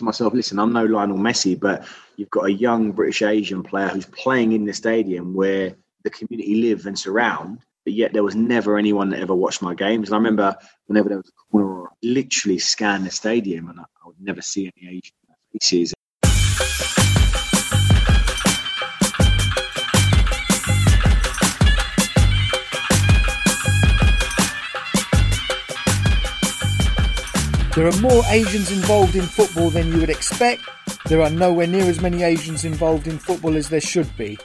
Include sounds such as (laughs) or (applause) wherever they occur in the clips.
to myself, listen, I'm no Lionel Messi, but you've got a young British Asian player who's playing in the stadium where the community live and surround. But yet there was never anyone that ever watched my games. And I remember whenever there was a corner, I literally scan the stadium and I, I would never see any Asian faces. There are more Asians involved in football than you would expect. There are nowhere near as many Asians involved in football as there should be.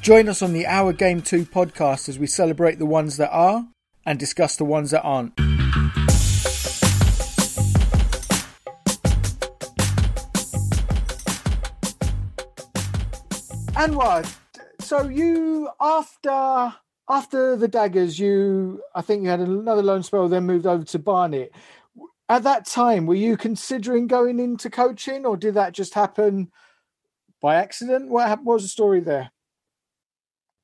Join us on the Our Game 2 podcast as we celebrate the ones that are and discuss the ones that aren't. Anwar, so you after after the daggers, you I think you had another loan spell, then moved over to Barnet at that time, were you considering going into coaching, or did that just happen by accident? What, what was the story there?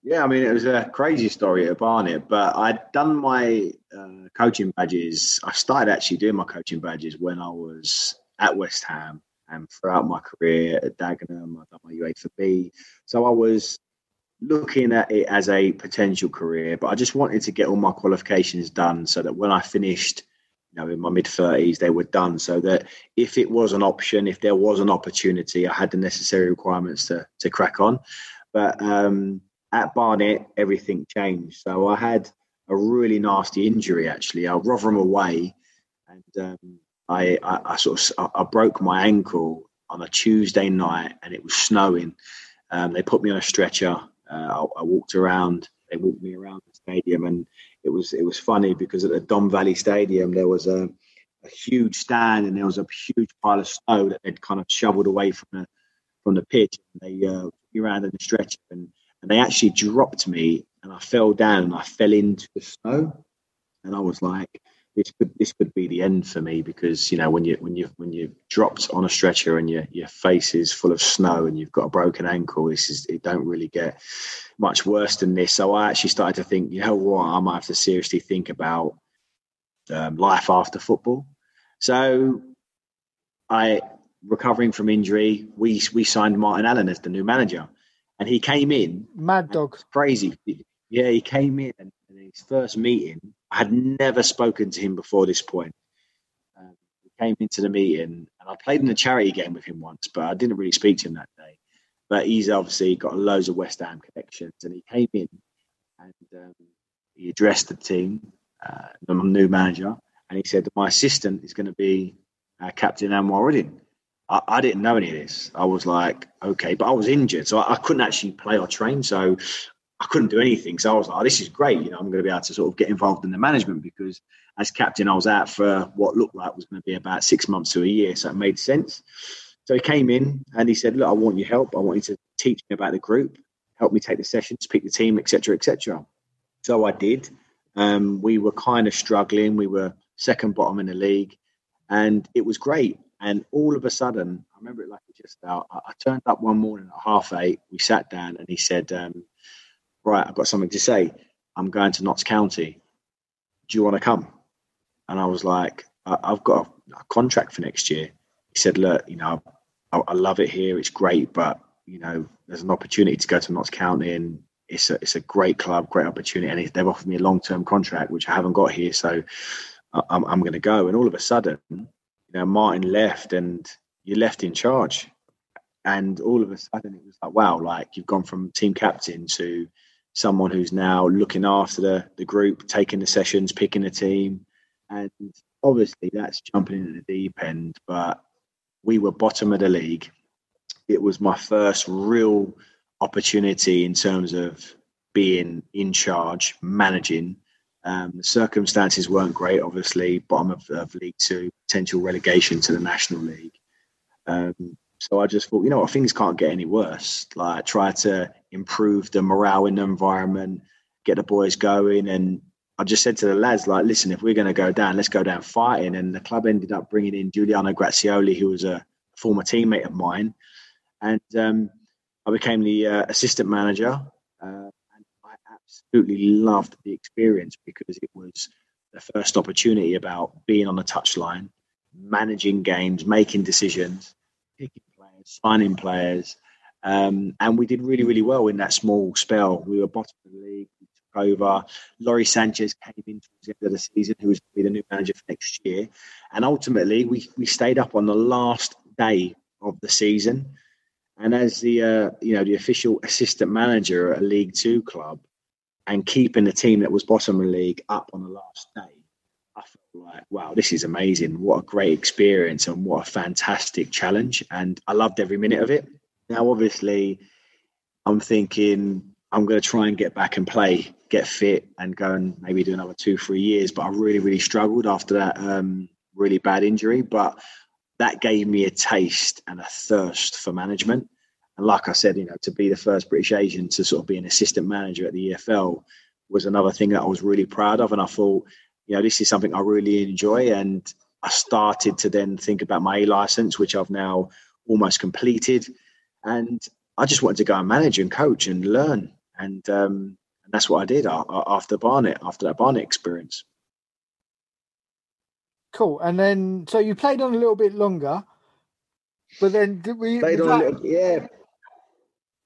Yeah, I mean, it was a crazy story at Barnet, but I'd done my uh, coaching badges. I started actually doing my coaching badges when I was at West Ham and throughout my career at Dagenham. I've done my UEFA B. So I was looking at it as a potential career, but I just wanted to get all my qualifications done so that when I finished know, in my mid 30s, they were done. So that if it was an option, if there was an opportunity, I had the necessary requirements to to crack on. But um, at Barnet, everything changed. So I had a really nasty injury. Actually, I Rotherham away, and um, I, I, I, sort of I broke my ankle on a Tuesday night, and it was snowing. Um, they put me on a stretcher. Uh, I, I walked around. They walked me around the stadium, and it was it was funny because at the Don Valley Stadium there was a, a huge stand and there was a huge pile of snow that they'd kind of shoveled away from the from the pitch. And they uh, around in the stretcher and, and they actually dropped me and I fell down and I fell into the snow and I was like this could this could be the end for me because you know when you when you when you dropped on a stretcher and your your face is full of snow and you've got a broken ankle, this is it don't really get much worse than this. So I actually started to think, you know what, I might have to seriously think about um, life after football. So I recovering from injury, we we signed Martin Allen as the new manager, and he came in. Mad dog, crazy. Yeah, he came in and his first meeting I had never spoken to him before this point. Um, he came into the meeting, and I played in a charity game with him once, but I didn't really speak to him that day. But he's obviously got loads of West Ham connections, and he came in and um, he addressed the team, uh, the new manager, and he said, "My assistant is going to be uh, Captain Anwar Uddin." I, I, didn't know any of this. I was like, okay, but I was injured, so I, I couldn't actually play or train. So I couldn't do anything. So I was like, oh, this is great. You know, I'm going to be able to sort of get involved in the management because as captain, I was out for what looked like was going to be about six months to a year. So it made sense. So he came in and he said, look, I want your help. I want you to teach me about the group, help me take the sessions, pick the team, etc., etc. So I did. Um, we were kind of struggling. We were second bottom in the league and it was great. And all of a sudden, I remember it like it just out. I, I turned up one morning at half eight. We sat down and he said, um, right, I've got something to say. I'm going to Notts County. Do you want to come? And I was like, I- have got a, contract for next year. He said, look, you know, I, I love it here. It's great, but you know, there's an opportunity to go to Notts County and it's a, it's a great club, great opportunity. And they've offered me a long term contract, which I haven't got here. So I'm, I'm going to go. And all of a sudden, you know, Martin left and you're left in charge. And all of a sudden, it was like, wow, like you've gone from team captain to someone who's now looking after the, the group, taking the sessions, picking the team. And obviously that's jumping into the deep end, but we were bottom of the league. It was my first real opportunity in terms of being in charge, managing. Um, the circumstances weren't great, obviously, bottom of, of League Two, potential relegation to the National League. Um, so I just thought, you know what, things can't get any worse. Like try to improve the morale in the environment, get the boys going. And I just said to the lads, like, listen, if we're going to go down, let's go down fighting. And the club ended up bringing in Giuliano Grazioli, who was a former teammate of mine. And um, I became the uh, assistant manager. Uh, and I absolutely loved the experience because it was the first opportunity about being on the touchline, managing games, making decisions picking signing players, um, and we did really, really well in that small spell. We were bottom of the league. We took over. Lawrie Sanchez came in towards the end of the season, who was to be the new manager for next year. And ultimately, we, we stayed up on the last day of the season. And as the uh, you know the official assistant manager at a League Two club, and keeping the team that was bottom of the league up on the last day, I felt like, wow, this is amazing. What a great experience and what a fantastic challenge. And I loved every minute of it. Now, obviously, I'm thinking I'm going to try and get back and play, get fit, and go and maybe do another two, three years. But I really, really struggled after that um, really bad injury. But that gave me a taste and a thirst for management. And like I said, you know, to be the first British Asian to sort of be an assistant manager at the EFL was another thing that I was really proud of. And I thought, you know, this is something I really enjoy. And I started to then think about my A license, which I've now almost completed. And I just wanted to go and manage and coach and learn. And, um, and that's what I did after Barnet, after that Barnet experience. Cool. And then, so you played on a little bit longer, but then did we played on that... little, yeah,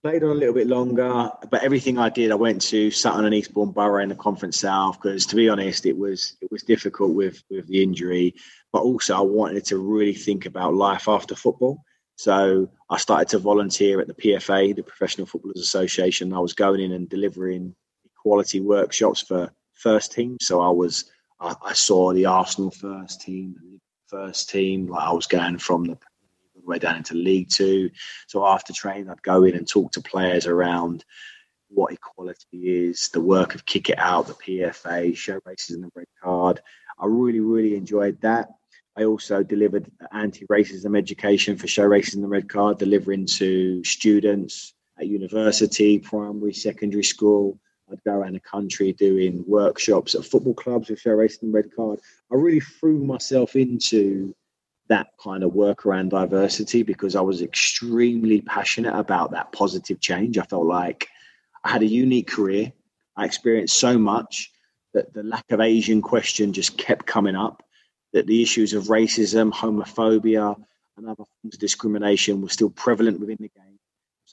played on a little bit longer. But everything I did, I went to Sutton and Eastbourne Borough in the Conference South because, to be honest, it was it was difficult with with the injury. But also, I wanted to really think about life after football. So I started to volunteer at the PFA, the Professional Footballers Association. I was going in and delivering equality workshops for first team. So I was I, I saw the Arsenal first team, first team. Like I was going from the way down into League Two. So after training, I'd go in and talk to players around what equality is, the work of kick it out, the PFA, show racism the red card. I really, really enjoyed that. I also delivered anti-racism education for show racism the red card, delivering to students at university, primary, secondary school, I'd go around the country doing workshops at football clubs with Show Racism and Red Card. I really threw myself into that kind of work around diversity because I was extremely passionate about that positive change. I felt like I had a unique career. I experienced so much that the lack of Asian question just kept coming up, that the issues of racism, homophobia, and other forms of discrimination were still prevalent within the game.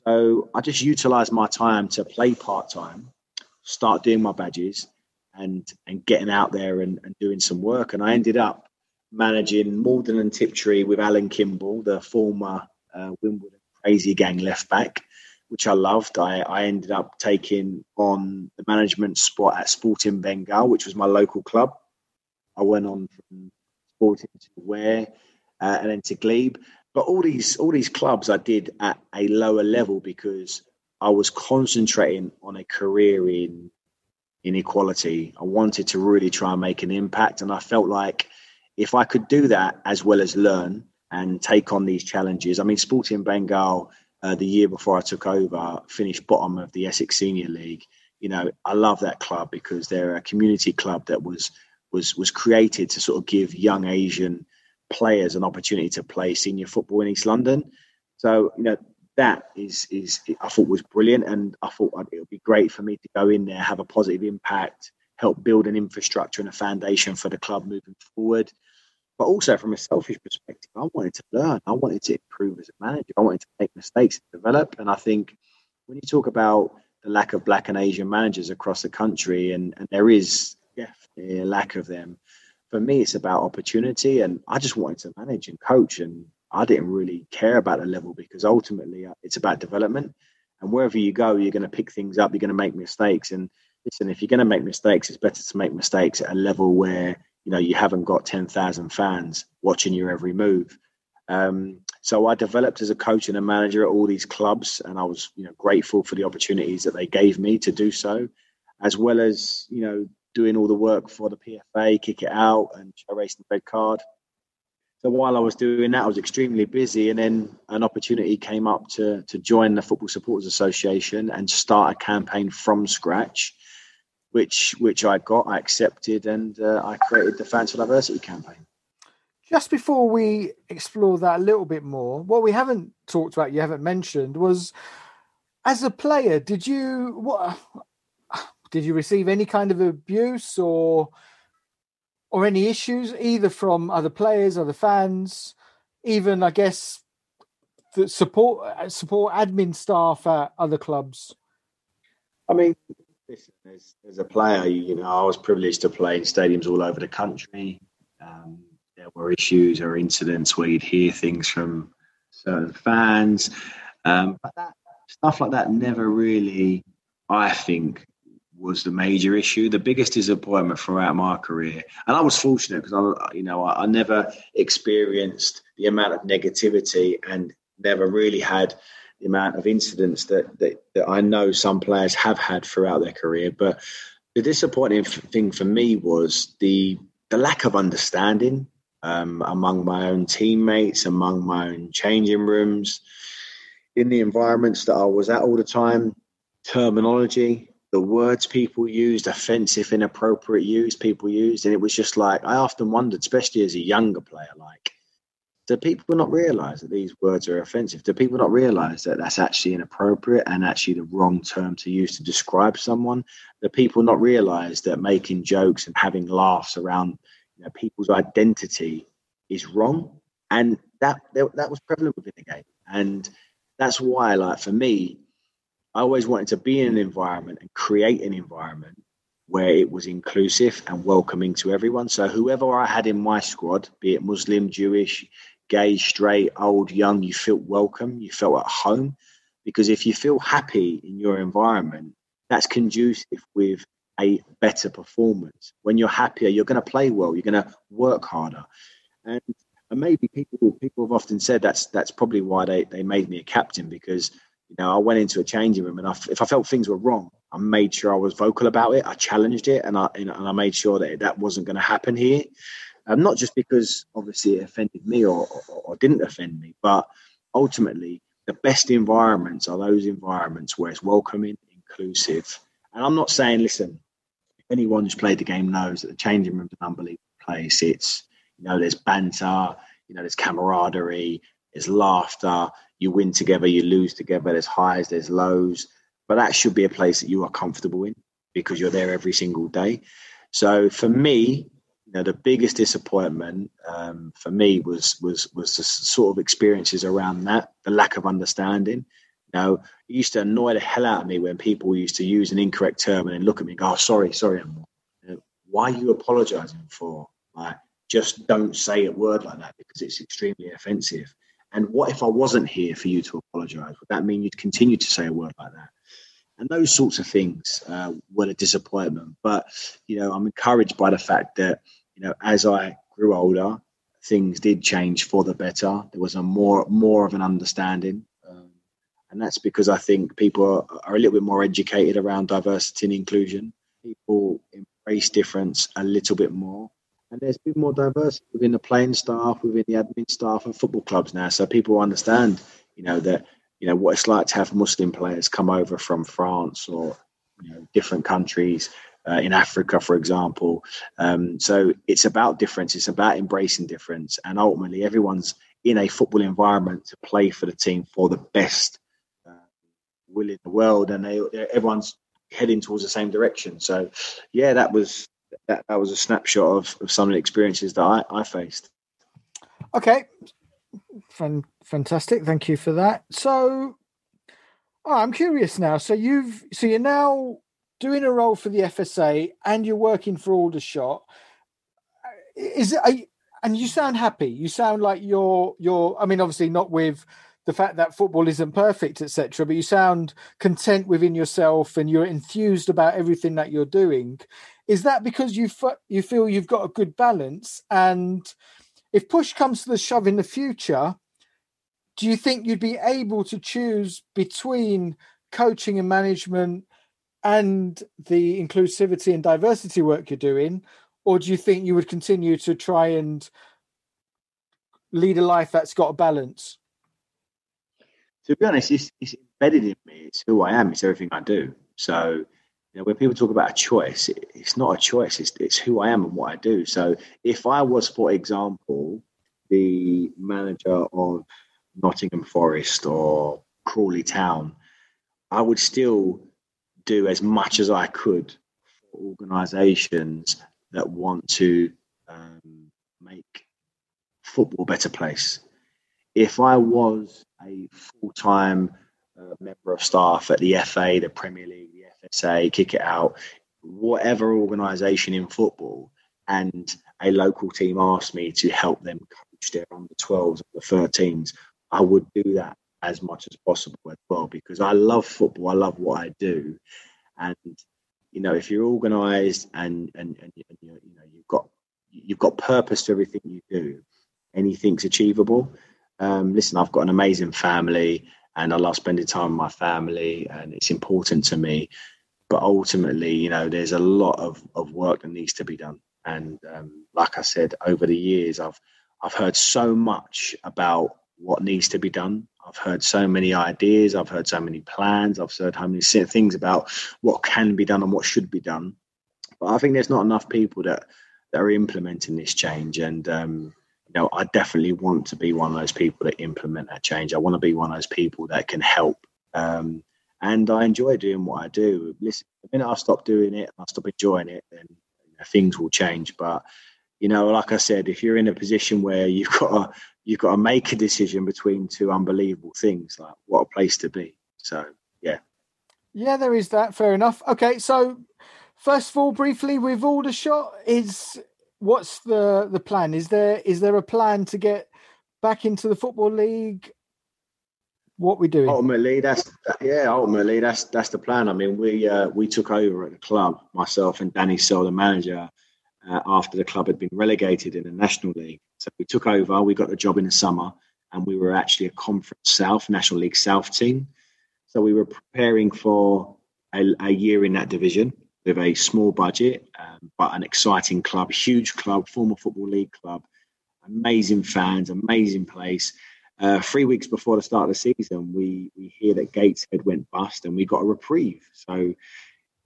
So I just utilized my time to play part time start doing my badges and and getting out there and, and doing some work. And I ended up managing Maldon and Tiptree with Alan Kimble, the former uh, Wimbledon crazy gang left back, which I loved. I, I ended up taking on the management spot at Sporting Bengal, which was my local club. I went on from Sporting to Ware uh, and then to Glebe. But all these all these clubs I did at a lower level because I was concentrating on a career in inequality. I wanted to really try and make an impact. And I felt like if I could do that as well as learn and take on these challenges, I mean, Sporting Bengal, uh, the year before I took over, finished bottom of the Essex Senior League. You know, I love that club because they're a community club that was was was created to sort of give young Asian players an opportunity to play senior football in East London. So, you know, that is is I thought was brilliant, and I thought it would be great for me to go in there, have a positive impact, help build an infrastructure and a foundation for the club moving forward. But also from a selfish perspective, I wanted to learn. I wanted to improve as a manager. I wanted to make mistakes and develop. And I think when you talk about the lack of black and Asian managers across the country, and, and there is definitely a lack of them, for me, it's about opportunity. And I just wanted to manage and coach and I didn't really care about the level because ultimately uh, it's about development. And wherever you go, you're going to pick things up, you're going to make mistakes. And listen, if you're going to make mistakes, it's better to make mistakes at a level where you know you haven't got 10,000 fans watching your every move. Um, so I developed as a coach and a manager at all these clubs, and I was you know grateful for the opportunities that they gave me to do so, as well as you know doing all the work for the PFA, kick it out, and show racism the red card. So while I was doing that, I was extremely busy, and then an opportunity came up to to join the Football Supporters Association and start a campaign from scratch, which which I got, I accepted, and uh, I created the Fans for Diversity campaign. Just before we explore that a little bit more, what we haven't talked about, you haven't mentioned, was as a player, did you what did you receive any kind of abuse or or any issues either from other players, other fans, even I guess the support uh, support admin staff at other clubs? I mean, listen, as, as a player, you know, I was privileged to play in stadiums all over the country. Um, there were issues or incidents where you'd hear things from certain fans, um, but that stuff like that never really, I think, was the major issue. The biggest disappointment throughout my career, and I was fortunate because I, you know, I, I never experienced the amount of negativity and never really had the amount of incidents that, that, that I know some players have had throughout their career. But the disappointing thing for me was the the lack of understanding um, among my own teammates, among my own changing rooms, in the environments that I was at all the time. Terminology, the words people used, offensive, inappropriate use people used, and it was just like I often wondered, especially as a younger player, like do people not realize that these words are offensive? Do people not realize that that's actually inappropriate and actually the wrong term to use to describe someone? Do people not realize that making jokes and having laughs around you know, people's identity is wrong? And that that was prevalent within the game, and that's why, like for me, I always wanted to be in an environment and create an environment where it was inclusive and welcoming to everyone. So whoever I had in my squad, be it Muslim, Jewish, gay, straight, old, young, you felt welcome, you felt at home. Because if you feel happy in your environment, that's conducive with a better performance. When you're happier, you're going to play well, you're going to work harder. And, and maybe people people have often said that's that's probably why they, they made me a captain because you know I went into a changing room and I, if I felt things were wrong, I made sure I was vocal about it. I challenged it and I and I made sure that that wasn't going to happen here. Um, not just because obviously it offended me or, or, or didn't offend me, but ultimately the best environments are those environments where it's welcoming, inclusive. And I'm not saying, listen, anyone who's played the game knows that the changing room is an unbelievable place. It's, you know, there's banter, you know, there's camaraderie, there's laughter. You win together, you lose together. There's highs, there's lows. But that should be a place that you are comfortable in because you're there every single day. So for me, you know, the biggest disappointment um, for me was was was the sort of experiences around that, the lack of understanding. Know, it used to annoy the hell out of me when people used to use an incorrect term and then look at me and go, "Oh, sorry, sorry." You know, why are you apologising for? Like, just don't say a word like that because it's extremely offensive. And what if I wasn't here for you to apologise? Would that mean you'd continue to say a word like that? And those sorts of things uh, were a disappointment. But you know, I'm encouraged by the fact that you know, as I grew older, things did change for the better. There was a more more of an understanding, um, and that's because I think people are, are, a little bit more educated around diversity and inclusion. People embrace difference a little bit more, and there's been more diversity within the playing staff, within the admin staff, and football clubs now. So people understand, you know, that you know what it's like to have Muslim players come over from France or you know different countries uh, in Africa, for example. Um, so it's about difference. It's about embracing difference, and ultimately, everyone's in a football environment to play for the team for the best uh, will in the world, and they, everyone's heading towards the same direction. So, yeah, that was that, that was a snapshot of, of some of the experiences that I, I faced. Okay, Fan- fantastic. Thank you for that. So, oh, I'm curious now. So you've so you're now doing a role for the FSA and you're working for Aldershot, is it? and you sound happy. You sound like you're you're. I mean, obviously not with the fact that football isn't perfect, etc. But you sound content within yourself and you're enthused about everything that you're doing. Is that because you f- you feel you've got a good balance? And if push comes to the shove in the future, do you think you'd be able to choose between coaching and management and the inclusivity and diversity work you're doing, or do you think you would continue to try and lead a life that's got a balance? To be honest, it's, it's embedded in me. It's who I am. It's everything I do. So, you know, when people talk about a choice, it, it's not a choice. It's, it's who I am and what I do. So, if I was, for example, the manager of Nottingham Forest or Crawley Town, I would still do as much as I could for organisations that want to um, make football a better place. If I was a full time uh, member of staff at the FA, the Premier League, the FSA, kick it out, whatever organisation in football, and a local team asked me to help them coach their under 12s, or the 13s, I would do that as much as possible as well because I love football. I love what I do, and you know if you're organised and and, and you know you've got you've got purpose to everything you do, anything's achievable. Um, listen, I've got an amazing family, and I love spending time with my family, and it's important to me. But ultimately, you know, there's a lot of, of work that needs to be done. And um, like I said, over the years, I've I've heard so much about what needs to be done. I've heard so many ideas. I've heard so many plans. I've heard how many things about what can be done and what should be done. But I think there's not enough people that that are implementing this change. And um, you know, I definitely want to be one of those people that implement that change. I want to be one of those people that can help. Um, and I enjoy doing what I do. Listen, the minute I stop doing it, I stop enjoying it, then you know, things will change. But you know, like I said, if you're in a position where you've got to, you've got to make a decision between two unbelievable things, like what a place to be. So yeah, yeah, there is that. Fair enough. Okay, so first of all, briefly with Aldershot, is what's the the plan? Is there is there a plan to get back into the football league? What we doing? Ultimately, that's yeah. Ultimately, that's that's the plan. I mean, we uh, we took over at the club, myself and Danny Searle, the manager, uh, after the club had been relegated in the National League. So we took over. We got the job in the summer, and we were actually a Conference South, National League South team. So we were preparing for a, a year in that division with a small budget, um, but an exciting club, huge club, former football league club, amazing fans, amazing place. Uh, three weeks before the start of the season, we we hear that Gateshead went bust, and we got a reprieve. So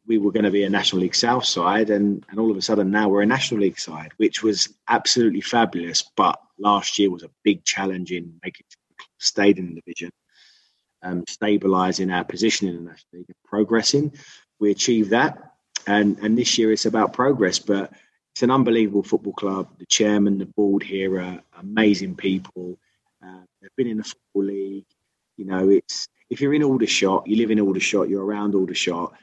we were going to be a National League South side, and and all of a sudden now we're a National League side, which was absolutely fabulous. But last year was a big challenge in making stayed in the division, um, stabilising our position in the National League, progressing. We achieved that and and this year it's about progress. But it's an unbelievable football club. The chairman, the board here are amazing people. Uh, they've been in the football league. You know, it's if you're in Aldershot, you live in Aldershot, you're around Aldershot.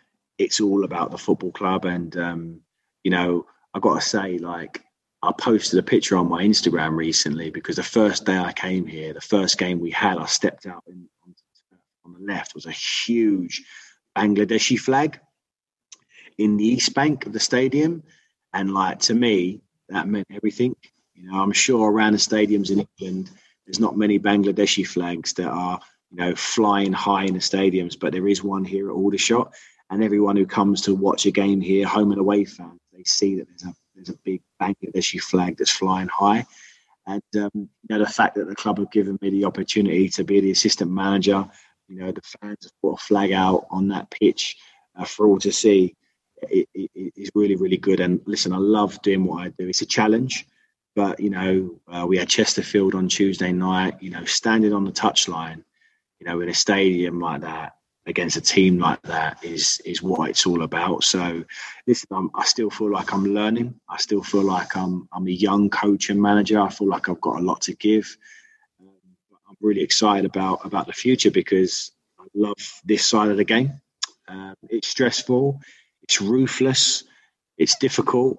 It's all about the football club, and um, you know, I got to say, like. I posted a picture on my Instagram recently because the first day I came here, the first game we had, I stepped out on the left was a huge Bangladeshi flag in the east bank of the stadium, and like to me, that meant everything. You know, I'm sure around the stadiums in England, there's not many Bangladeshi flags that are you know flying high in the stadiums, but there is one here at Aldershot, and everyone who comes to watch a game here, home and away fans, they see that there's a there's a big Bangladeshi flag that's flying high. And um, you know the fact that the club have given me the opportunity to be the assistant manager, you know the fans have put a flag out on that pitch uh, for all to see it, it, it's really, really good. And listen, I love doing what I do. It's a challenge, but you know, uh, we had Chesterfield on Tuesday night. You know, standing on the touchline, you know, in a stadium like that against a team like that is is what it's all about. So, listen, I'm, I still feel like I'm learning. I still feel like I'm I'm a young coach and manager. I feel like I've got a lot to give. Um, I'm really excited about about the future because I love this side of the game. Um, it's stressful it's ruthless, it's difficult,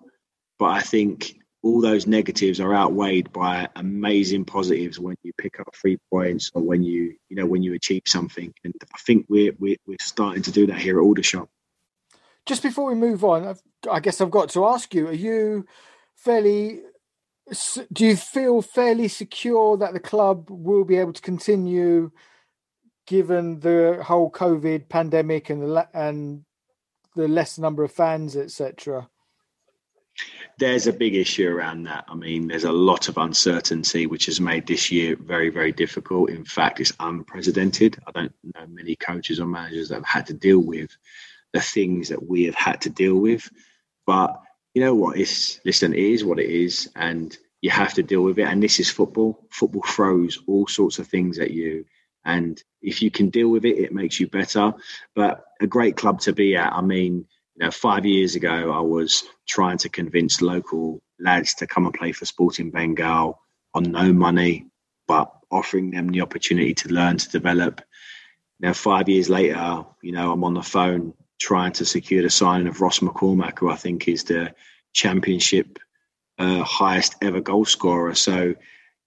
but I think all those negatives are outweighed by amazing positives when you pick up three points or when you you know when you achieve something. And I think we're we're, we're starting to do that here at Aldershot. Just before we move on, I guess I've got to ask you: Are you fairly? Do you feel fairly secure that the club will be able to continue, given the whole COVID pandemic and the and the less number of fans, etc. There's a big issue around that. I mean, there's a lot of uncertainty, which has made this year very, very difficult. In fact, it's unprecedented. I don't know many coaches or managers that have had to deal with the things that we have had to deal with. But you know what? It's listen, it is what it is, and you have to deal with it. And this is football. Football throws all sorts of things at you and if you can deal with it, it makes you better. But a great club to be at. I mean, you know, five years ago, I was trying to convince local lads to come and play for Sporting Bengal on no money, but offering them the opportunity to learn, to develop. Now, five years later, you know, I'm on the phone trying to secure the signing of Ross McCormack, who I think is the championship uh, highest ever goal scorer. So,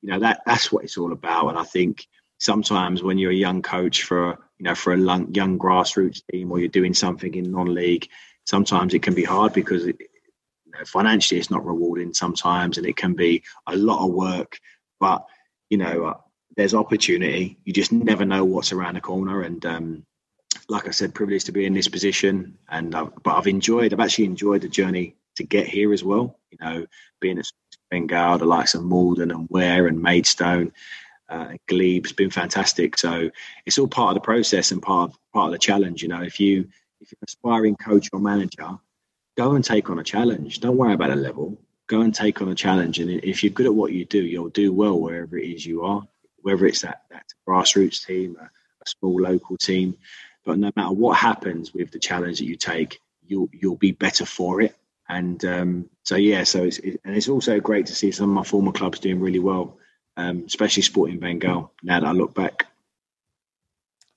you know, that that's what it's all about. And I think sometimes when you're a young coach for you know for a young, young grassroots team or you're doing something in non-league, sometimes it can be hard because it, you know, financially it's not rewarding sometimes, and it can be a lot of work. But you know, uh, there's opportunity. You just never know what's around the corner, and um, like I said, privileged to be in this position. And uh, but I've enjoyed. I've actually enjoyed the journey to get here as well. You know, being at Bengal, the likes of Maldon and Ware and Maidstone, uh, Glebe's been fantastic. So it's all part of the process and part of, part of the challenge. You know, if you if you're an aspiring coach or manager, go and take on a challenge. Don't worry about a level. Go and take on a challenge. And if you're good at what you do, you'll do well wherever it is you are, whether it's that, that grassroots team, a, a small local team. But no matter what happens with the challenge that you take, you'll you'll be better for it. And um, so yeah, so it's it, and it's also great to see some of my former clubs doing really well um, especially Sporting Bengal. Now that I look back.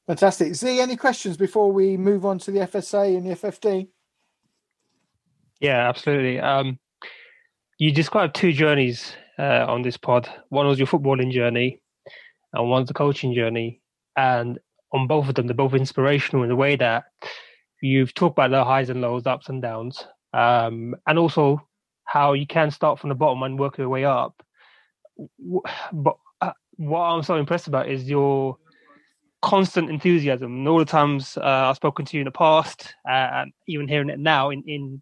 Fantastic. Z, any questions before we move on to the FSA and the FFD? Yeah, absolutely. Um, you described two journeys uh, on this pod. One was your footballing journey, and one's the coaching journey. And on both of them, they're both inspirational in the way that you've talked about the highs and lows, ups and downs, um, and also how you can start from the bottom and work your way up but uh, what I'm so impressed about is your constant enthusiasm. And all the times uh, I've spoken to you in the past, uh, and even hearing it now, in in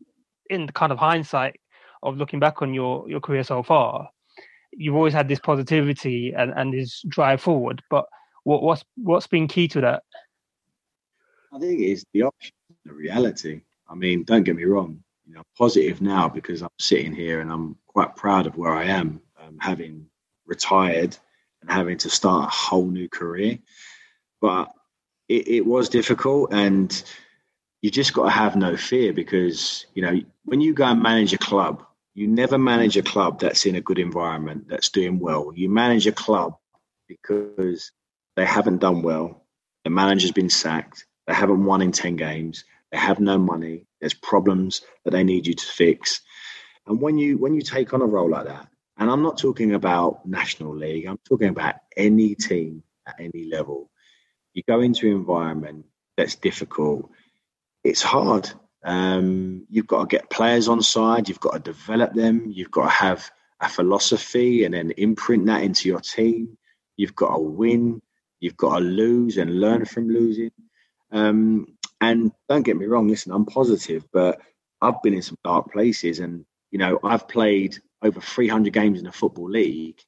in the kind of hindsight of looking back on your your career so far, you've always had this positivity and and this drive forward. But what what's what's been key to that? I think it's the option, the reality. I mean, don't get me wrong. You know, positive now because I'm sitting here and I'm quite proud of where I am um, having retired and having to start a whole new career. But it, it was difficult, and you just got to have no fear because you know when you go and manage a club, you never manage a club that's in a good environment that's doing well. You manage a club because they haven't done well. The manager's been sacked. They haven't won in ten games. They have no money. There's problems that they need you to fix. And when you when you take on a role like that, and I'm not talking about National League, I'm talking about any team at any level. You go into an environment that's difficult, it's hard. Um, you've got to get players on side, you've got to develop them, you've got to have a philosophy and then imprint that into your team. You've got to win, you've got to lose and learn from losing. Um, and don't get me wrong, listen, I'm positive, but I've been in some dark places and, you know, I've played over 300 games in a football league.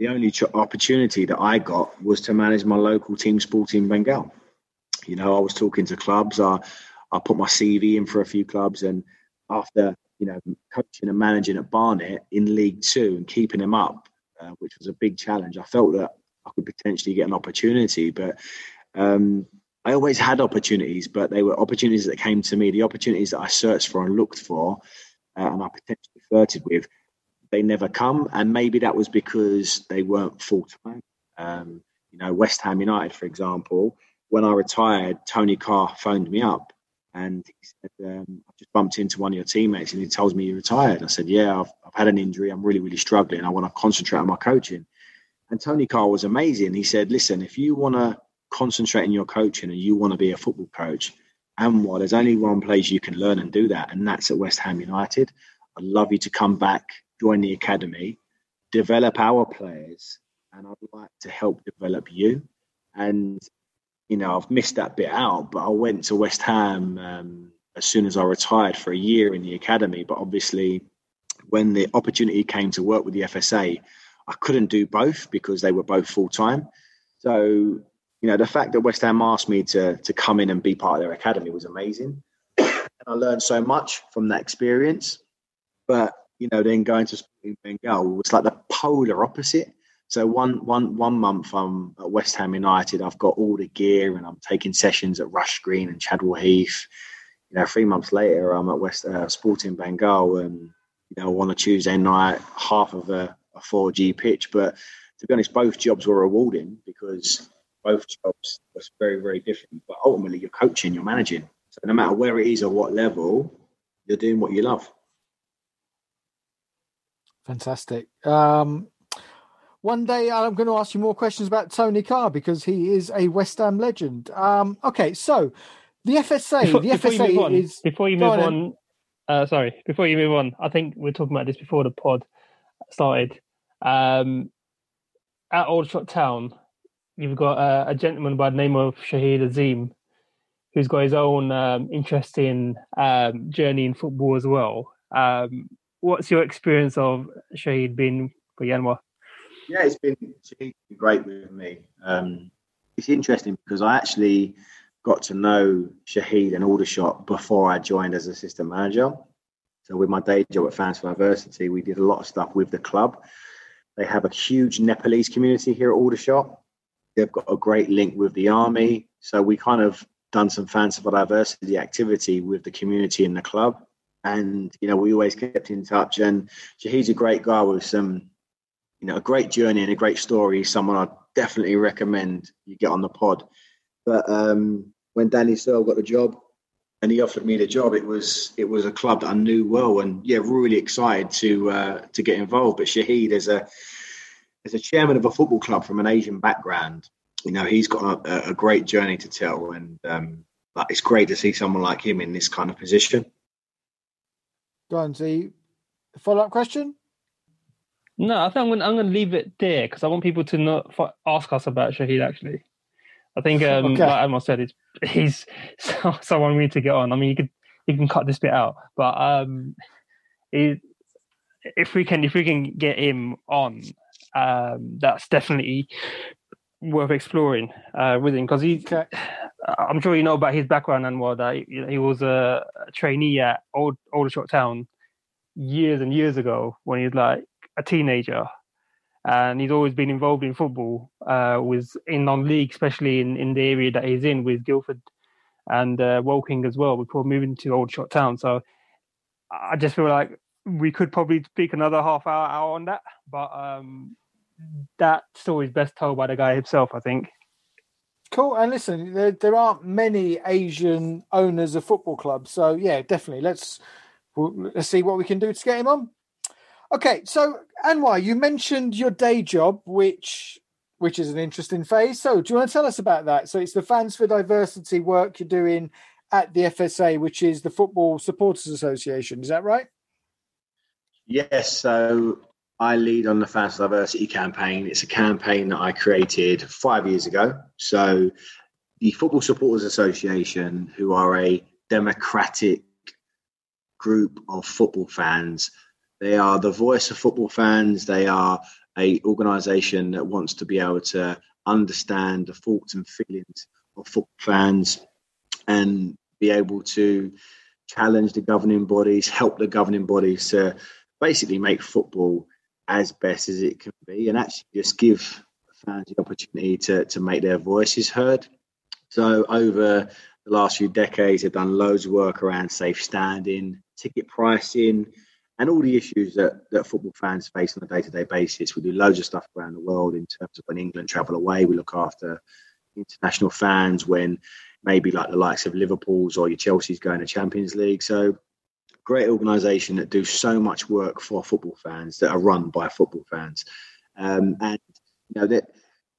The only opportunity that I got was to manage my local team, Sporting Bengal. You know, I was talking to clubs. I, I put my CV in for a few clubs, and after you know coaching and managing at Barnet in League Two and keeping them up, uh, which was a big challenge, I felt that I could potentially get an opportunity. But um, I always had opportunities, but they were opportunities that came to me. The opportunities that I searched for and looked for uh, and I potentially flirted with, they never come. And maybe that was because they weren't full time. Um, you know, West Ham United, for example, when I retired, Tony Carr phoned me up and he said, um, I just bumped into one of your teammates and he tells me you retired. I said, Yeah, I've, I've had an injury. I'm really, really struggling. I want to concentrate on my coaching. And Tony Carr was amazing. He said, Listen, if you want to concentrate on your coaching and you want to be a football coach, and what there's only one place you can learn and do that, and that's at West Ham United. I'd love you to come back, join the academy, develop our players, and I'd like to help develop you. And you know, I've missed that bit out, but I went to West Ham um, as soon as I retired for a year in the academy. But obviously, when the opportunity came to work with the FSA, I couldn't do both because they were both full time. So you know, the fact that West Ham asked me to to come in and be part of their academy was amazing. (coughs) and I learned so much from that experience. But, you know, then going to Sporting Bengal was like the polar opposite. So one one one month I'm at West Ham United, I've got all the gear and I'm taking sessions at Rush Green and Chadwell Heath. You know, three months later I'm at West uh, Sporting Bengal and you know on a Tuesday night, half of a, a 4G pitch, but to be honest, both jobs were rewarding because both jobs was very, very different. But ultimately, you're coaching, you're managing. So no matter where it is or what level, you're doing what you love. Fantastic. Um, one day I'm going to ask you more questions about Tony Carr because he is a West Ham legend. Um, okay, so the FSA, before, the before FSA on, is before you move on. on uh, sorry, before you move on, I think we are talking about this before the pod started. Um, at Aldershot Town, you've got uh, a gentleman by the name of Shahid Azeem, who's got his own um, interesting um, journey in football as well. Um, what's your experience of Shahid being for Yanwa? Yeah, it's been, it's been great with me. Um, it's interesting because I actually got to know Shahid and Aldershot before I joined as assistant manager. So with my day job at Fans for Diversity, we did a lot of stuff with the club. They have a huge Nepalese community here at Aldershot. They've got a great link with the army. So we kind of done some Fans for Diversity activity with the community in the club. And, you know, we always kept in touch. And Shahid's a great guy with some, you know, a great journey and a great story. Someone I'd definitely recommend you get on the pod. But um, when Danny Searle got the job and he offered me the job, it was it was a club that I knew well, and yeah, really excited to uh, to get involved. But Shahid, is a as a chairman of a football club from an Asian background, you know, he's got a, a great journey to tell, and um, it's great to see someone like him in this kind of position. Go on, see. Follow up question. No, I think I'm going. I'm going to leave it there because I want people to not ask us about Shahid. Actually, I think, um, okay. like Emma said, it's, he's (laughs) someone we need to get on. I mean, you could you can cut this bit out, but um, it, if we can if we can get him on, um, that's definitely worth exploring uh, with him because he. Okay. I'm sure you know about his background and what that he, he was a, trainee at Old Aldershot Town years and years ago when he was like a teenager and he's always been involved in football. Uh, was in non-league, especially in, in the area that he's in with Guildford and uh, Woking as well before moving to Aldershot Town. So I just feel like we could probably speak another half hour, hour on that, but um, that story is best told by the guy himself, I think. Cool. And listen, there, there aren't many Asian owners of football clubs, so yeah, definitely. Let's let's see what we can do to get him on. Okay, so Anwar, you mentioned your day job, which which is an interesting phase. So, do you want to tell us about that? So, it's the Fans for Diversity work you're doing at the FSA, which is the Football Supporters Association. Is that right? Yes. So, I lead on the Fans Diversity campaign. It's a campaign that I created five years ago. So, the Football Supporters Association, who are a democratic group of football fans they are the voice of football fans. They are a organisation that wants to be able to understand the thoughts and feelings of football fans and be able to challenge the governing bodies, help the governing bodies to basically make football as best as it can be, and actually just give fans the opportunity to to make their voices heard. So over the last few decades, they've done loads of work around safe standing, ticket pricing, and all the issues that, that football fans face on a day to day basis. We do loads of stuff around the world in terms of when England travel away, we look after international fans when maybe like the likes of Liverpool's or your Chelsea's going to Champions League. So great organisation that do so much work for football fans that are run by football fans. Um, and you know that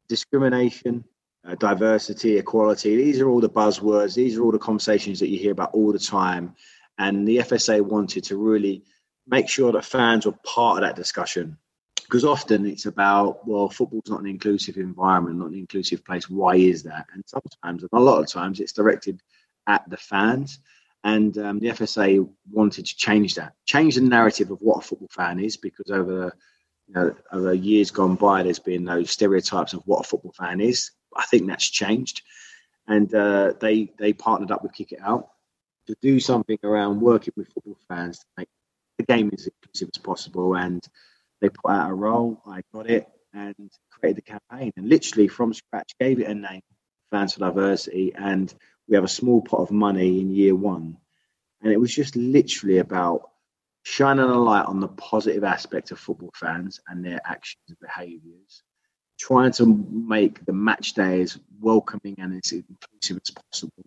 discrimination, uh, diversity, equality, these are all the buzzwords. These are all the conversations that you hear about all the time. And the FSA wanted to really make sure that fans were part of that discussion. Because often it's about, well, football's not an inclusive environment, not an inclusive place. Why is that? And sometimes, and a lot of times, it's directed at the fans. And um, the FSA wanted to change that, change the narrative of what a football fan is, because over you know, over years gone by, there's been those stereotypes of what a football fan is. I think that's changed, and uh, they they partnered up with Kick It Out to do something around working with football fans to make the game as inclusive as possible. And they put out a role. I got it and created the campaign. And literally from scratch, gave it a name, Fans for Diversity. And we have a small pot of money in year one. And it was just literally about shining a light on the positive aspect of football fans and their actions and behaviours trying to make the match day as welcoming and as inclusive as possible.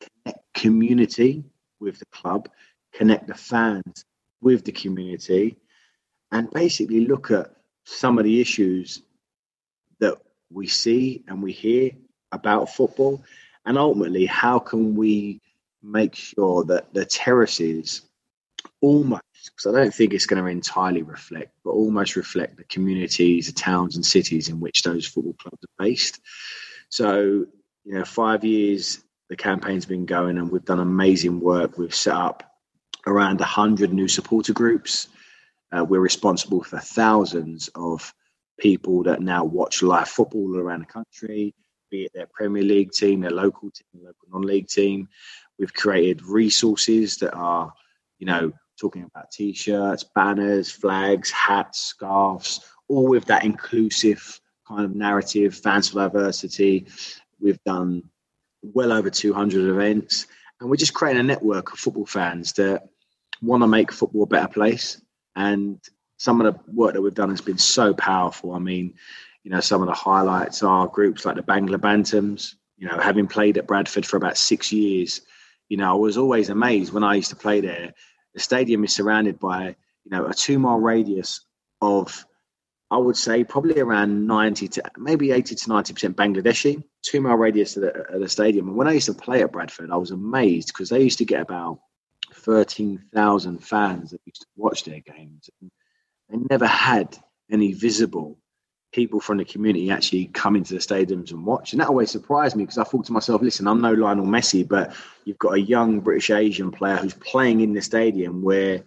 Connect community with the club, connect the fans with the community, and basically look at some of the issues that we see and we hear about football, and ultimately, how can we make sure that the terraces almost, because I don't think it's going to entirely reflect, but almost reflect the communities, the towns, and cities in which those football clubs are based. So, you know, five years the campaign's been going, and we've done amazing work. We've set up around 100 new supporter groups. Uh, we're responsible for thousands of people that now watch live football around the country, be it their Premier League team, their local team, local non-league team. We've created resources that are, you know, talking about t-shirts, banners, flags, hats, scarves, all with that inclusive kind of narrative, fans for diversity. We've done well over 200 events, and we're just creating a network of football fans that want to make football a better place. And some of the work that we've done has been so powerful. I mean, you know, some of the highlights are groups like the Bangla Bantams. You know, having played at Bradford for about six years, you know, I was always amazed when I used to play there. The stadium is surrounded by, you know, a two mile radius of, I would say, probably around 90 to maybe 80 to 90% Bangladeshi, two mile radius of the, of the stadium. And when I used to play at Bradford, I was amazed because they used to get about 13,000 fans that used to watch their games. And they never had any visible people from the community actually come into the stadiums and watch. And that always surprised me because I thought to myself, listen, I'm no Lionel Messi, but you've got a young British Asian player who's playing in the stadium where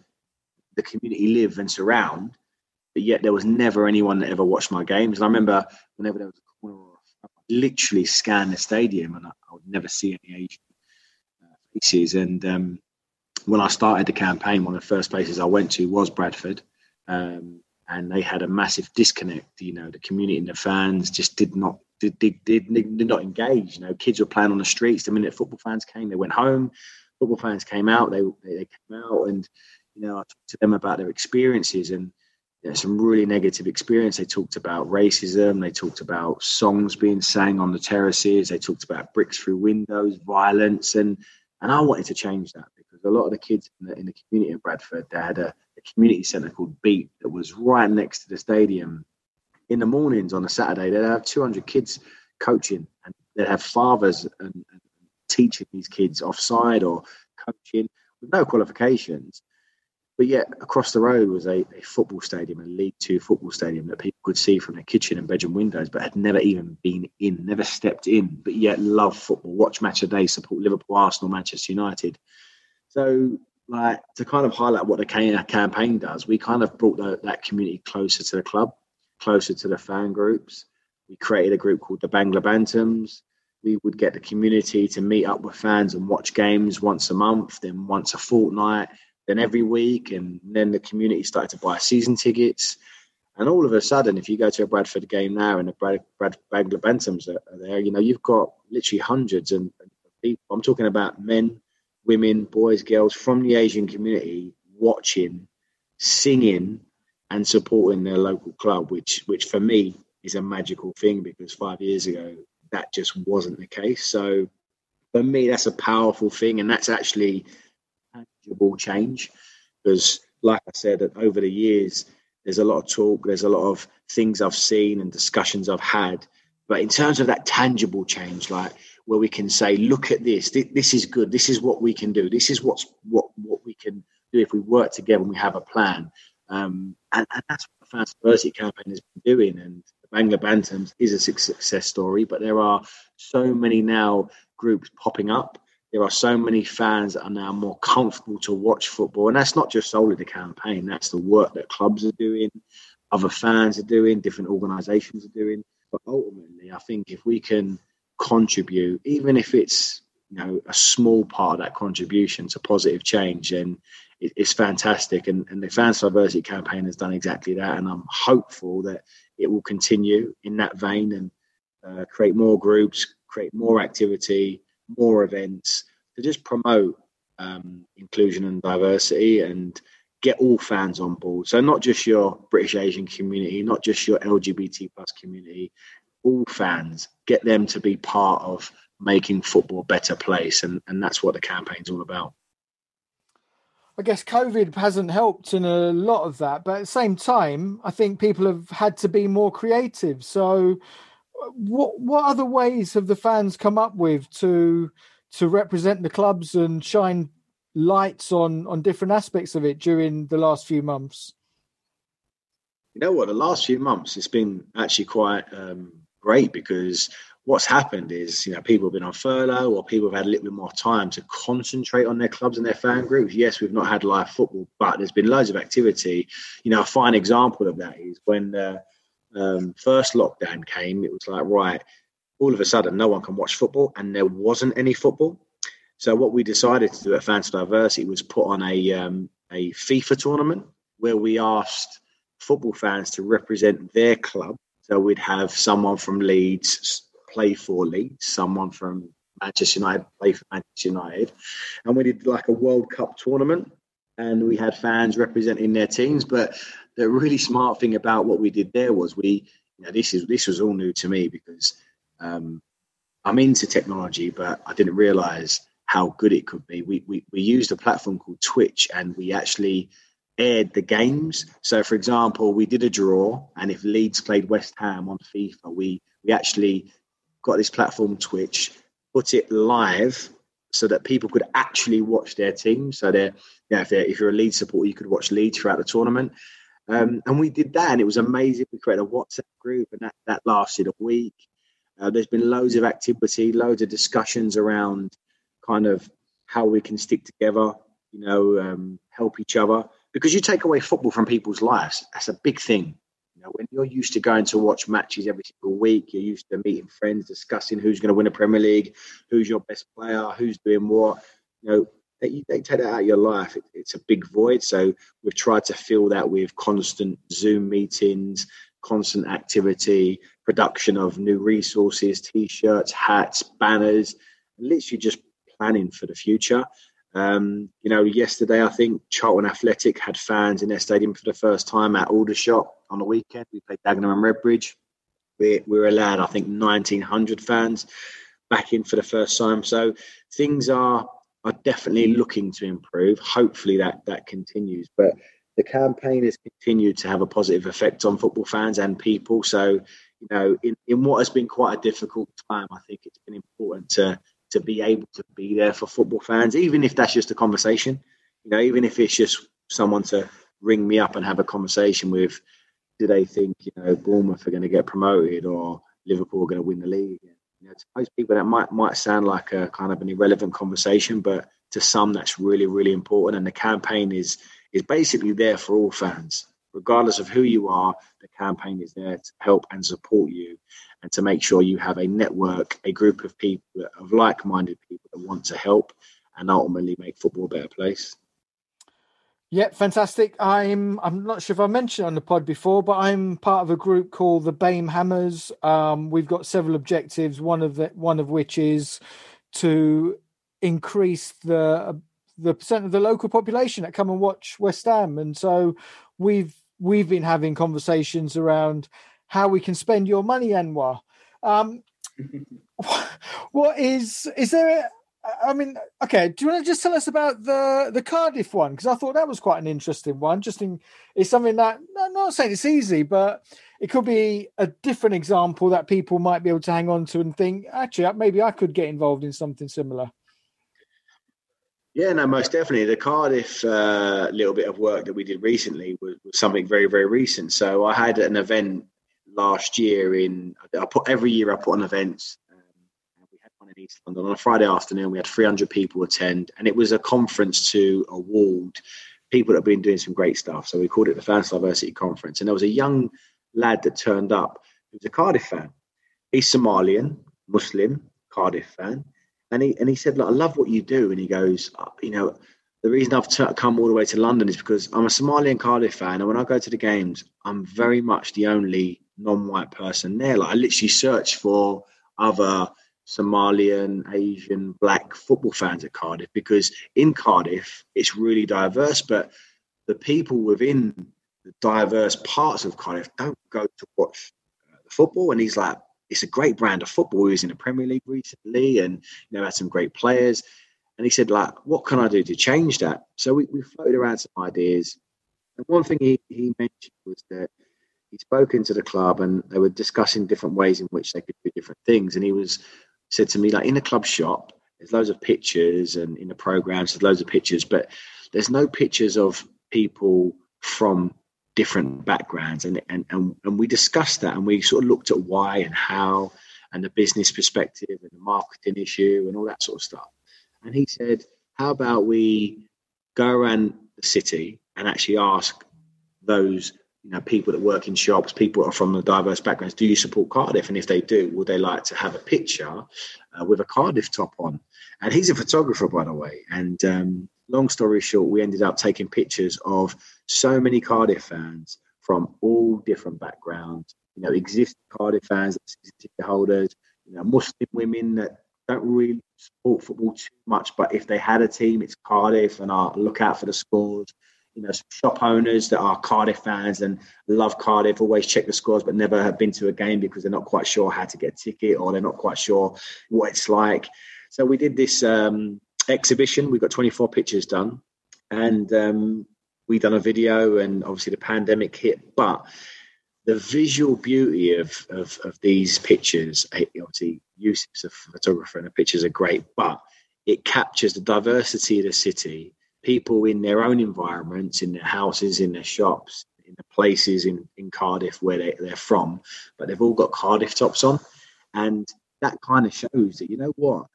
the community live and surround, but yet there was never anyone that ever watched my games. And I remember whenever there was a corner or I literally scan the stadium and I, I, would never see any Asian uh, faces. And um, when I started the campaign, one of the first places I went to was Bradford. Um, and they had a massive disconnect. You know, the community and the fans just did not did, did, did, did not engage. You know, kids were playing on the streets. The minute football fans came, they went home. Football fans came out. They they came out, and you know, I talked to them about their experiences and some really negative experience. They talked about racism. They talked about songs being sang on the terraces. They talked about bricks through windows, violence, and and I wanted to change that because a lot of the kids in the, in the community of Bradford, they had a community centre called Beat that was right next to the stadium. In the mornings on a Saturday, they'd have 200 kids coaching, and they'd have fathers and, and teaching these kids offside or coaching with no qualifications. But yet, across the road was a, a, football stadium, a League Two football stadium that people could see from their kitchen and bedroom windows, but had never even been in, never stepped in, but yet love football, watch match a day, support Liverpool, Arsenal, Manchester United. So like to kind of highlight what the campaign does, we kind of brought the, that community closer to the club, closer to the fan groups. We created a group called the Bangla Bantams. We would get the community to meet up with fans and watch games once a month, then once a fortnight, then every week, and then the community started to buy season tickets. And all of a sudden, if you go to a Bradford game now and the Brad, Brad, Bangla Bantams are, are there, you know, you've got literally hundreds of people. I'm talking about men, women, boys, girls from the Asian community watching, singing, and supporting their local club, which which for me is a magical thing because five years ago that just wasn't the case. So for me, that's a powerful thing, and that's actually tangible change because, like I said, over the years, there's a lot of talk, there's a lot of things I've seen and discussions I've had, but in terms of that tangible change, like where we can say, look at this, this is good, this is what we can do, this is what's what what we can do if we work together and we have a plan. Um, and, and, that's what the Fans Diversity campaign has been doing. And the Bangla Bantams is a success story, but there are so many now groups popping up. There are so many fans that are now more comfortable to watch football. And that's not just solely the campaign, that's the work that clubs are doing, other fans are doing, different organizations are doing. But ultimately, I think if we can contribute, even if it's you know a small part of that contribution to positive change, then it, it's fantastic. And, and the Fans Diversity campaign has done exactly that, and I'm hopeful that it will continue in that vein and uh, create more groups, create more activity, more events to just promote um, inclusion and diversity and get all fans on board. So not just your British Asian community, not just your LGBT plus community, all fans, get them to be part of making football a better place. And, and that's what the campaign's all about. I guess COVID hasn't helped in a lot of that, but at the same time, I think people have had to be more creative. So, what what other ways have the fans come up with to to represent the clubs and shine lights on on different aspects of it during the last few months? You know what? The last few months, it's been actually quite um, great because what's happened is, you know, people have been on furlough or people have had a little bit more time to concentrate on their clubs and their fan groups. Yes, we've not had live football, but there's been loads of activity. You know, a fine example of that is when the um, first lockdown came, it was like, right, all of a sudden, no one can watch football, and there wasn't any football. So what we decided to do at Fans Diversity was put on a um, a FIFA tournament where we asked football fans to represent their club. So we'd have someone from Leeds play for Leeds, someone from Manchester United play for Manchester United, and we did like a World Cup tournament, and we had fans representing their teams. But the really smart thing about what we did there was we, you know, this is this was all new to me because um, I'm into technology, but I didn't realize how good it could be. We, we we used a platform called Twitch, and we actually aired the games. So, for example, we did a draw, and if Leeds played West Ham on FIFA, we we actually got this platform Twitch, put it live so that people could actually watch their team. So they're, you know, if, if you're a Leeds supporter, you could watch Leeds throughout the tournament. Um, and we did that, and it was amazing. We created a WhatsApp group, and that, that lasted a week. Uh, there's been loads of activity, loads of discussions around kind of how we can stick together, you know, um, help each other. Because you take away football from people's lives, that's a big thing You know, when you're used to going to watch matches every single week, you're used to meeting friends, discussing who's going to win a Premier League, who's your best player, who's doing what. You know, they, they take that out of your life. It, it's a big void. So we've tried to fill that with constant Zoom meetings, constant activity, production of new resources, t-shirts, hats, banners, literally just planning for the future. Um, you know, yesterday I think Charlton Athletic had fans in their stadium for the first time at Aldershot on the weekend. We played Dagenham and Redbridge. We, we were allowed, I think, 1,900 fans back in for the first time. So things are are definitely looking to improve. Hopefully that that continues. But the campaign has continued to have a positive effect on football fans and people. So, you know, in, in what has been quite a difficult time, I think it's been important to to be able to be there for football fans, even if that's just a conversation. You know, even if it's just someone to ring me up and have a conversation with, do they think you know Bournemouth are going to get promoted or Liverpool are going to win the league? You know, to most people that might might sound like a kind of an irrelevant conversation, but to some that's really really important. And the campaign is is basically there for all fans, regardless of who you are. The campaign is there to help and support you and to make sure you have a network, a group of people, of like minded people that want to help and ultimately make football a better place. Yeah, fantastic. I'm I'm not sure if I mentioned on the pod before, but I'm part of a group called the BAME Hammers. Um, we've got several objectives. One of the one of which is to increase the the percent of the local population that come and watch West Ham, and so we've we've been having conversations around how we can spend your money, Anwar. Um, (laughs) what is is there? I mean, okay. Do you want to just tell us about the the Cardiff one? Because I thought that was quite an interesting one. Just in, it's something that I'm not saying it's easy, but it could be a different example that people might be able to hang on to and think, actually, maybe I could get involved in something similar. Yeah, no, most definitely. The Cardiff uh, little bit of work that we did recently was, was something very, very recent. So I had an event last year in I put every year I put on events. Um, we had one in East London on a Friday afternoon. We had 300 people attend, and it was a conference to award people that have been doing some great stuff. So we called it the Fans Diversity Conference, and there was a young lad that turned up. He was a Cardiff fan. He's Somalian, Muslim, Cardiff fan, and he and he said, "Look, I love what you do." And he goes, uh, "You know." The reason I've t- come all the way to London is because I'm a Somalian Cardiff fan, and when I go to the games, I'm very much the only non-white person there. Like I literally searched for other Somalian, Asian, black football fans at Cardiff because in Cardiff it's really diverse. But the people within the diverse parts of Cardiff don't go to watch uh, the football. And he's like, it's a great brand of football. He was in the Premier League recently and you know had some great players. And he said, like, what can I do to change that? So we, we floated around some ideas. And one thing he, he mentioned was that he'd spoken to the club and they were discussing different ways in which they could do different things. And he was said to me, like, in the club shop, there's loads of pictures and in the programs, there's loads of pictures, but there's no pictures of people from different backgrounds. And, and, and, and we discussed that and we sort of looked at why and how and the business perspective and the marketing issue and all that sort of stuff. And he said, how about we go around the city and actually ask those you know people that work in shops, people that are from the diverse backgrounds, do you support Cardiff? And if they do, would they like to have a picture uh, with a Cardiff top on? And he's a photographer, by the way. And um, long story short, we ended up taking pictures of so many Cardiff fans from all different backgrounds. You know, existing Cardiff fans, ticket holders, you know, Muslim women that don't really support football too much, but if they had a team, it's Cardiff, and I look out for the scores. You know, shop owners that are Cardiff fans and love Cardiff, always check the scores, but never have been to a game because they're not quite sure how to get a ticket or they're not quite sure what it's like. So we did this um, exhibition. We got 24 pictures done, and um, we done a video. And obviously, the pandemic hit, but the visual beauty of, of, of these pictures, eh, obviously, use of photographer and the pictures are great, but it captures the diversity of the city. People in their own environments, in their houses, in their shops, in the places in, in Cardiff where they, they're from, but they've all got Cardiff tops on. And that kind of shows that, you know what?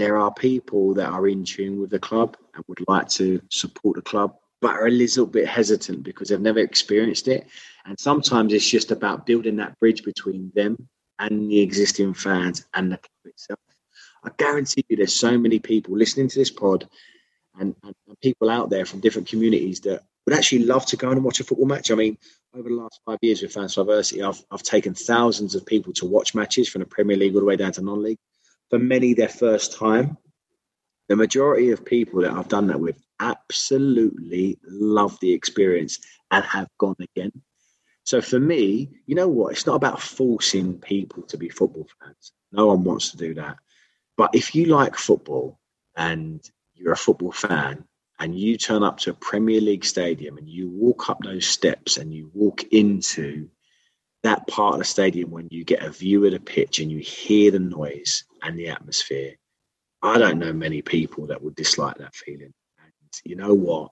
there are people that are in tune with the club and would like to support the club, but are a little bit hesitant because they've never experienced it. And sometimes it's just about building that bridge between them and the existing fans and the club itself. I guarantee you there's so many people listening to this pod and, and, people out there from different communities that would actually love to go and watch a football match. I mean, over the last five years with Fans Diversity, I've, I've taken thousands of people to watch matches from the Premier League all the way down to non-league for many their first time. The majority of people that I've done that with absolutely love the experience and have gone again. So for me, you know what? It's not about forcing people to be football fans. No one wants to do that. But if you like football and you're a football fan and you turn up to a Premier League stadium and you walk up those steps and you walk into that part of the stadium when you get a view of the pitch and you hear the noise and the atmosphere. I don't know many people that would dislike that feeling. And you know what?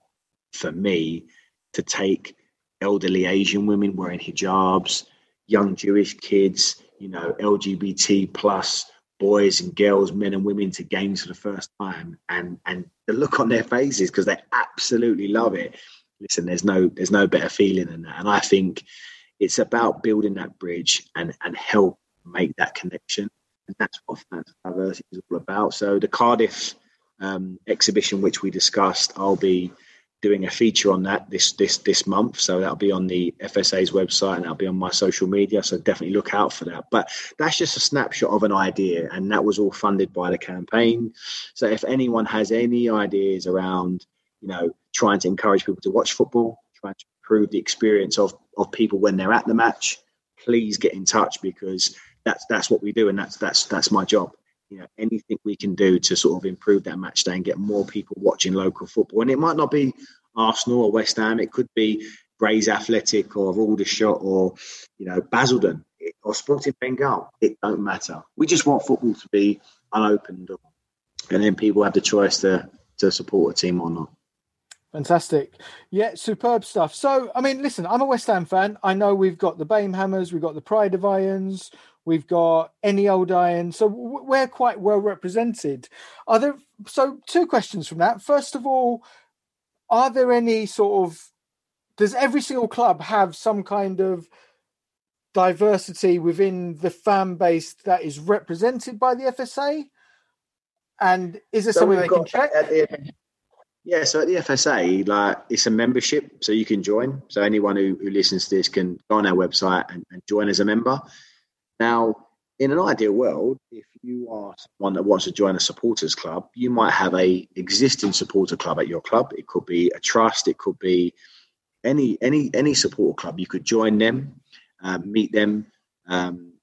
For me, to take elderly Asian women wearing hijabs, young Jewish kids, you know, LGBT plus boys and girls, men and women to games for the first time, and and the look on their faces because they absolutely love it. Listen, there's no there's no better feeling than that, and I think it's about building that bridge and and help make that connection and that's what fans diversity is all about. So the Cardiff um, exhibition, which we discussed, I'll be doing a feature on that this this this month. So that'll be on the FSA's website and that'll be on my social media. So definitely look out for that. But that's just a snapshot of an idea, and that was all funded by the campaign. So if anyone has any ideas around, you know, trying to encourage people to watch football, trying to improve the experience of of people when they're at the match, please get in touch because that's that's what we do, and that's that's that's my job. You know, anything we can do to sort of improve that match day and get more people watching local football. And it might not be Arsenal or West Ham; it could be Grays Athletic or Aldershot or you know Basildon or Sporting Bengal. It don't matter. We just want football to be unopened, and then people have the choice to to support a team or not. Fantastic. Yeah, superb stuff. So, I mean, listen, I'm a West Ham fan. I know we've got the Bame Hammers, we've got the Pride of Irons, We've got any old iron, so we're quite well represented. Are there? So, two questions from that. First of all, are there any sort of? Does every single club have some kind of diversity within the fan base that is represented by the FSA? And is there so something they can check? The, yeah, so at the FSA, like it's a membership, so you can join. So anyone who, who listens to this can go on our website and, and join as a member. Now, in an ideal world, if you are someone that wants to join a supporters club, you might have a existing supporter club at your club. It could be a trust. It could be any any any supporter club. You could join them, um, meet them. Um,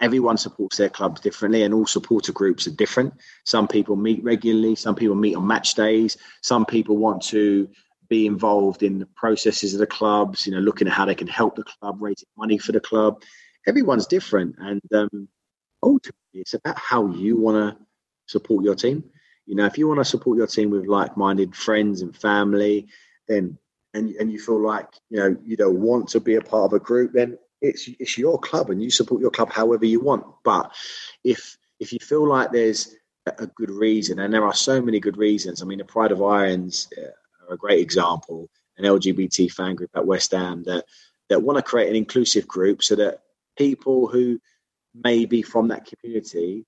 everyone supports their clubs differently, and all supporter groups are different. Some people meet regularly. Some people meet on match days. Some people want to be involved in the processes of the clubs. You know, looking at how they can help the club, raising money for the club everyone's different, and um, ultimately, it's about how you want to support your team. You know, if you want to support your team with like-minded friends and family, then and and you feel like you know you don't want to be a part of a group, then it's it's your club and you support your club however you want. But if if you feel like there's a good reason, and there are so many good reasons. I mean, the Pride of Irons uh, are a great example, an LGBT fan group at West Ham that that want to create an inclusive group so that people who may be from that community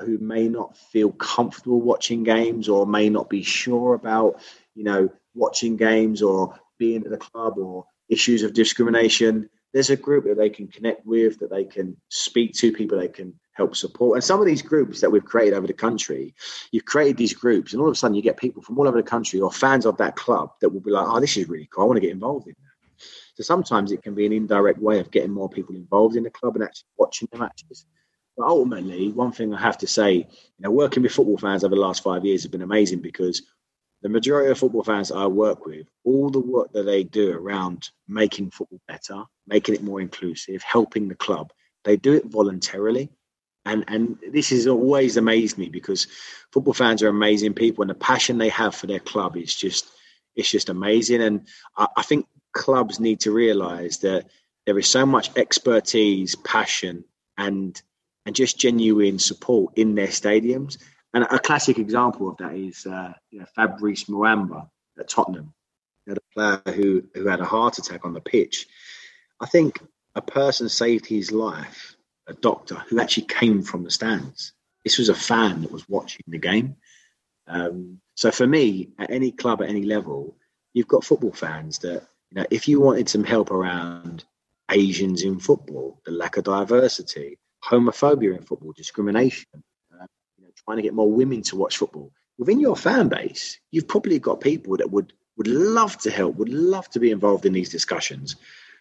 who may not feel comfortable watching games or may not be sure about, you know, watching games or being at the club or issues of discrimination. There's a group that they can connect with, that they can speak to, people they can help support. And some of these groups that we've created over the country, you've created these groups, and all of a sudden you get people from all over the country or fans of that club that will be like, oh, this is really cool. I want to get involved in that. So sometimes it can be an indirect way of getting more people involved in the club and actually watching the matches. But ultimately, one thing I have to say, you know, working with football fans over the last five years has been amazing because the majority of football fans I work with, all the work that they do around making football better, making it more inclusive, helping the club, they do it voluntarily. And and this has always amazed me because football fans are amazing people and the passion they have for their club is just it's just amazing. And I, I think clubs need to realize that there is so much expertise, passion, and and just genuine support in their stadiums. And a classic example of that is uh, you know, Fabrice Muamba at Tottenham, you the player who who had a heart attack on the pitch. I think a person saved his life, a doctor who actually came from the stands. This was a fan that was watching the game. Um, so for me, at any club at any level, you've got football fans that now, if you wanted some help around Asians in football, the lack of diversity, homophobia in football, discrimination, uh, you know, trying to get more women to watch football, within your fan base, you've probably got people that would would love to help, would love to be involved in these discussions.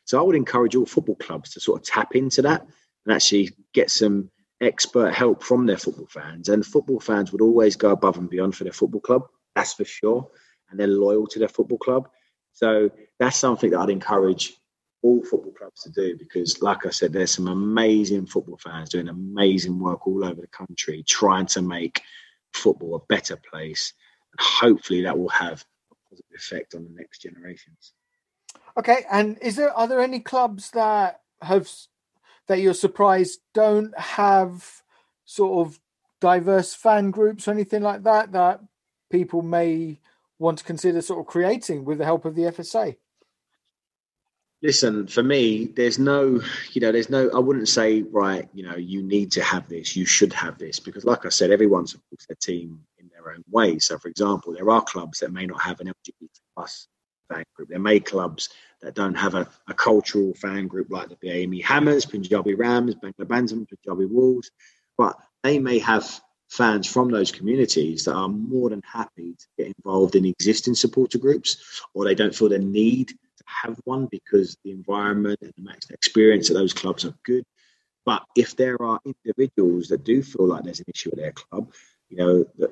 So I would encourage all football clubs to sort of tap into that and actually get some expert help from their football fans. And football fans would always go above and beyond for their football club, that's for sure. And they're loyal to their football club. So that's something that I'd encourage all football clubs to do because, like I said, there's some amazing football fans doing amazing work all over the country trying to make football a better place. And hopefully that will have a positive effect on the next generations. Okay, and is there are there any clubs that have that you're surprised don't have sort of diverse fan groups or anything like that that people may want to consider sort of creating with the help of the FSA? Listen, for me, there's no, you know, there's no, I wouldn't say, right, you know, you need to have this, you should have this, because like I said, everyone supports their team in their own way. So, for example, there are clubs that may not have an LGBT plus fan group. There may clubs that don't have a, a cultural fan group like the BAME Hammers, Punjabi Rams, Bangla Bantam, Punjabi Wolves, but they may have fans from those communities that are more than happy to get involved in existing supporter groups, or they don't feel the need to have one because the environment and the match experience at those clubs are good. But if there are individuals that do feel like there's an issue at their club, you know, the,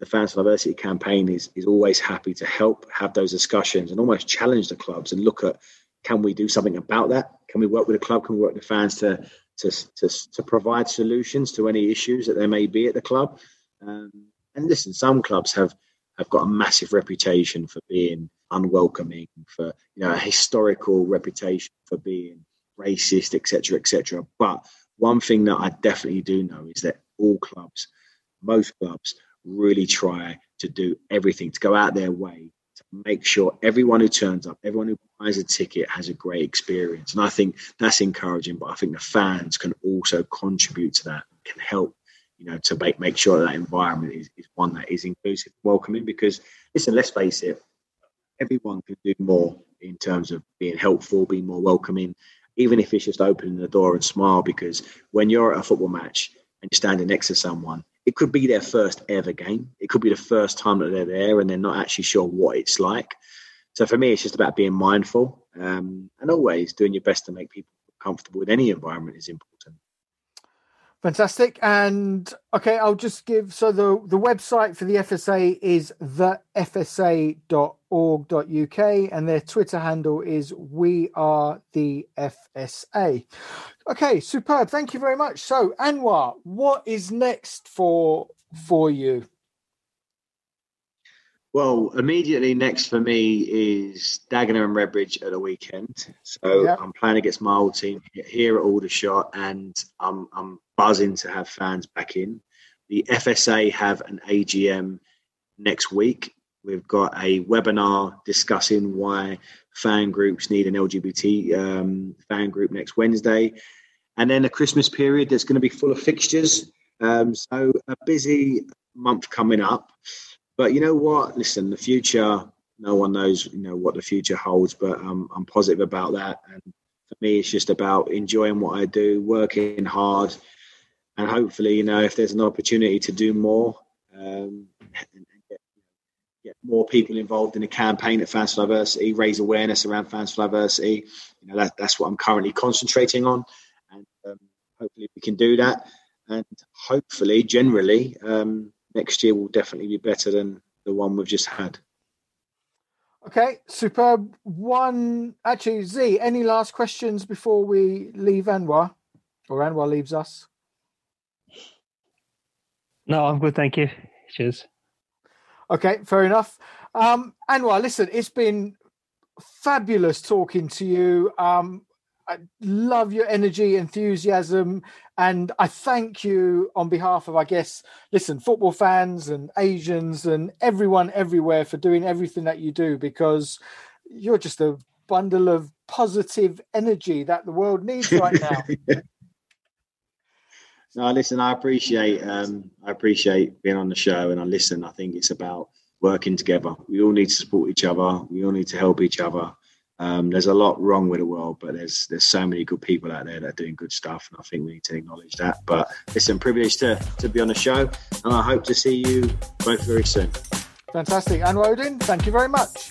the Fans Diversity campaign is, is always happy to help have those discussions and almost challenge the clubs and look at can we do something about that? Can we work with the club? Can we work with the fans to to, to, to provide solutions to any issues that there may be at the club. Um, and listen, some clubs have have got a massive reputation for being unwelcoming, for you know a historical reputation for being racist, etc., etc. But one thing that I definitely do know is that all clubs, most clubs, really try to do everything to go out their way make sure everyone who turns up, everyone who buys a ticket has a great experience. And I think that's encouraging, but I think the fans can also contribute to that, can help, you know, to make, make sure that, that environment is, is one that is inclusive, welcoming. Because, listen, let's face it, everyone can do more in terms of being helpful, being more welcoming. even if it's just opening the door and smile. Because when you're at a football match and you're standing next to someone, it could be their first ever game. It could be the first time that they're there and they're not actually sure what it's like. So for me, it's just about being mindful um, and always doing your best to make people comfortable with any environment is important. Fantastic. And okay, I'll just give so the the website for the FSA is thefsa.org.uk and their Twitter handle is we are the FSA. Okay, superb. Thank you very much. So Anwar, what is next for for you? Well, immediately next for me is Dagenham and Redbridge at the weekend. So yep. I'm playing against my old team here at Aldershot, and I'm I'm buzzing to have fans back in. The FSA have an AGM next week. We've got a webinar discussing why fan groups need an LGBT um, fan group next Wednesday, and then a Christmas period that's going to be full of fixtures. Um, so a busy month coming up. But you know what? Listen, the future. No one knows, you know, what the future holds. But um, I'm positive about that. And for me, it's just about enjoying what I do, working hard, and hopefully, you know, if there's an opportunity to do more, um, get, get, more people involved in a campaign at Fans for Diversity, raise awareness around Fans for Diversity. You know, that, that's what I'm currently concentrating on, and um, hopefully we can do that. And hopefully, generally, um, next year will definitely be better than the one we've just had. Okay, superb. One, actually, Z, any last questions before we leave Anwar or Anwar leaves us? No, I'm good. Thank you. Cheers. Okay, fair enough. Um, Anwar, listen, it's been fabulous talking to you. Um, I love your energy, enthusiasm, and I thank you on behalf of, I guess, listen, football fans and Asians and everyone everywhere for doing everything that you do because you're just a bundle of positive energy that the world needs right now. (laughs) no, listen, I appreciate um, I appreciate being on the show, and I listen. I think it's about working together. We all need to support each other. We all need to help each other. Um, there's a lot wrong with the world, but there's there's so many good people out there that are doing good stuff, and I think we need to acknowledge that. But a privilege to to be on the show, and I hope to see you both very soon. Fantastic, Anwar Uddin. Thank you very much.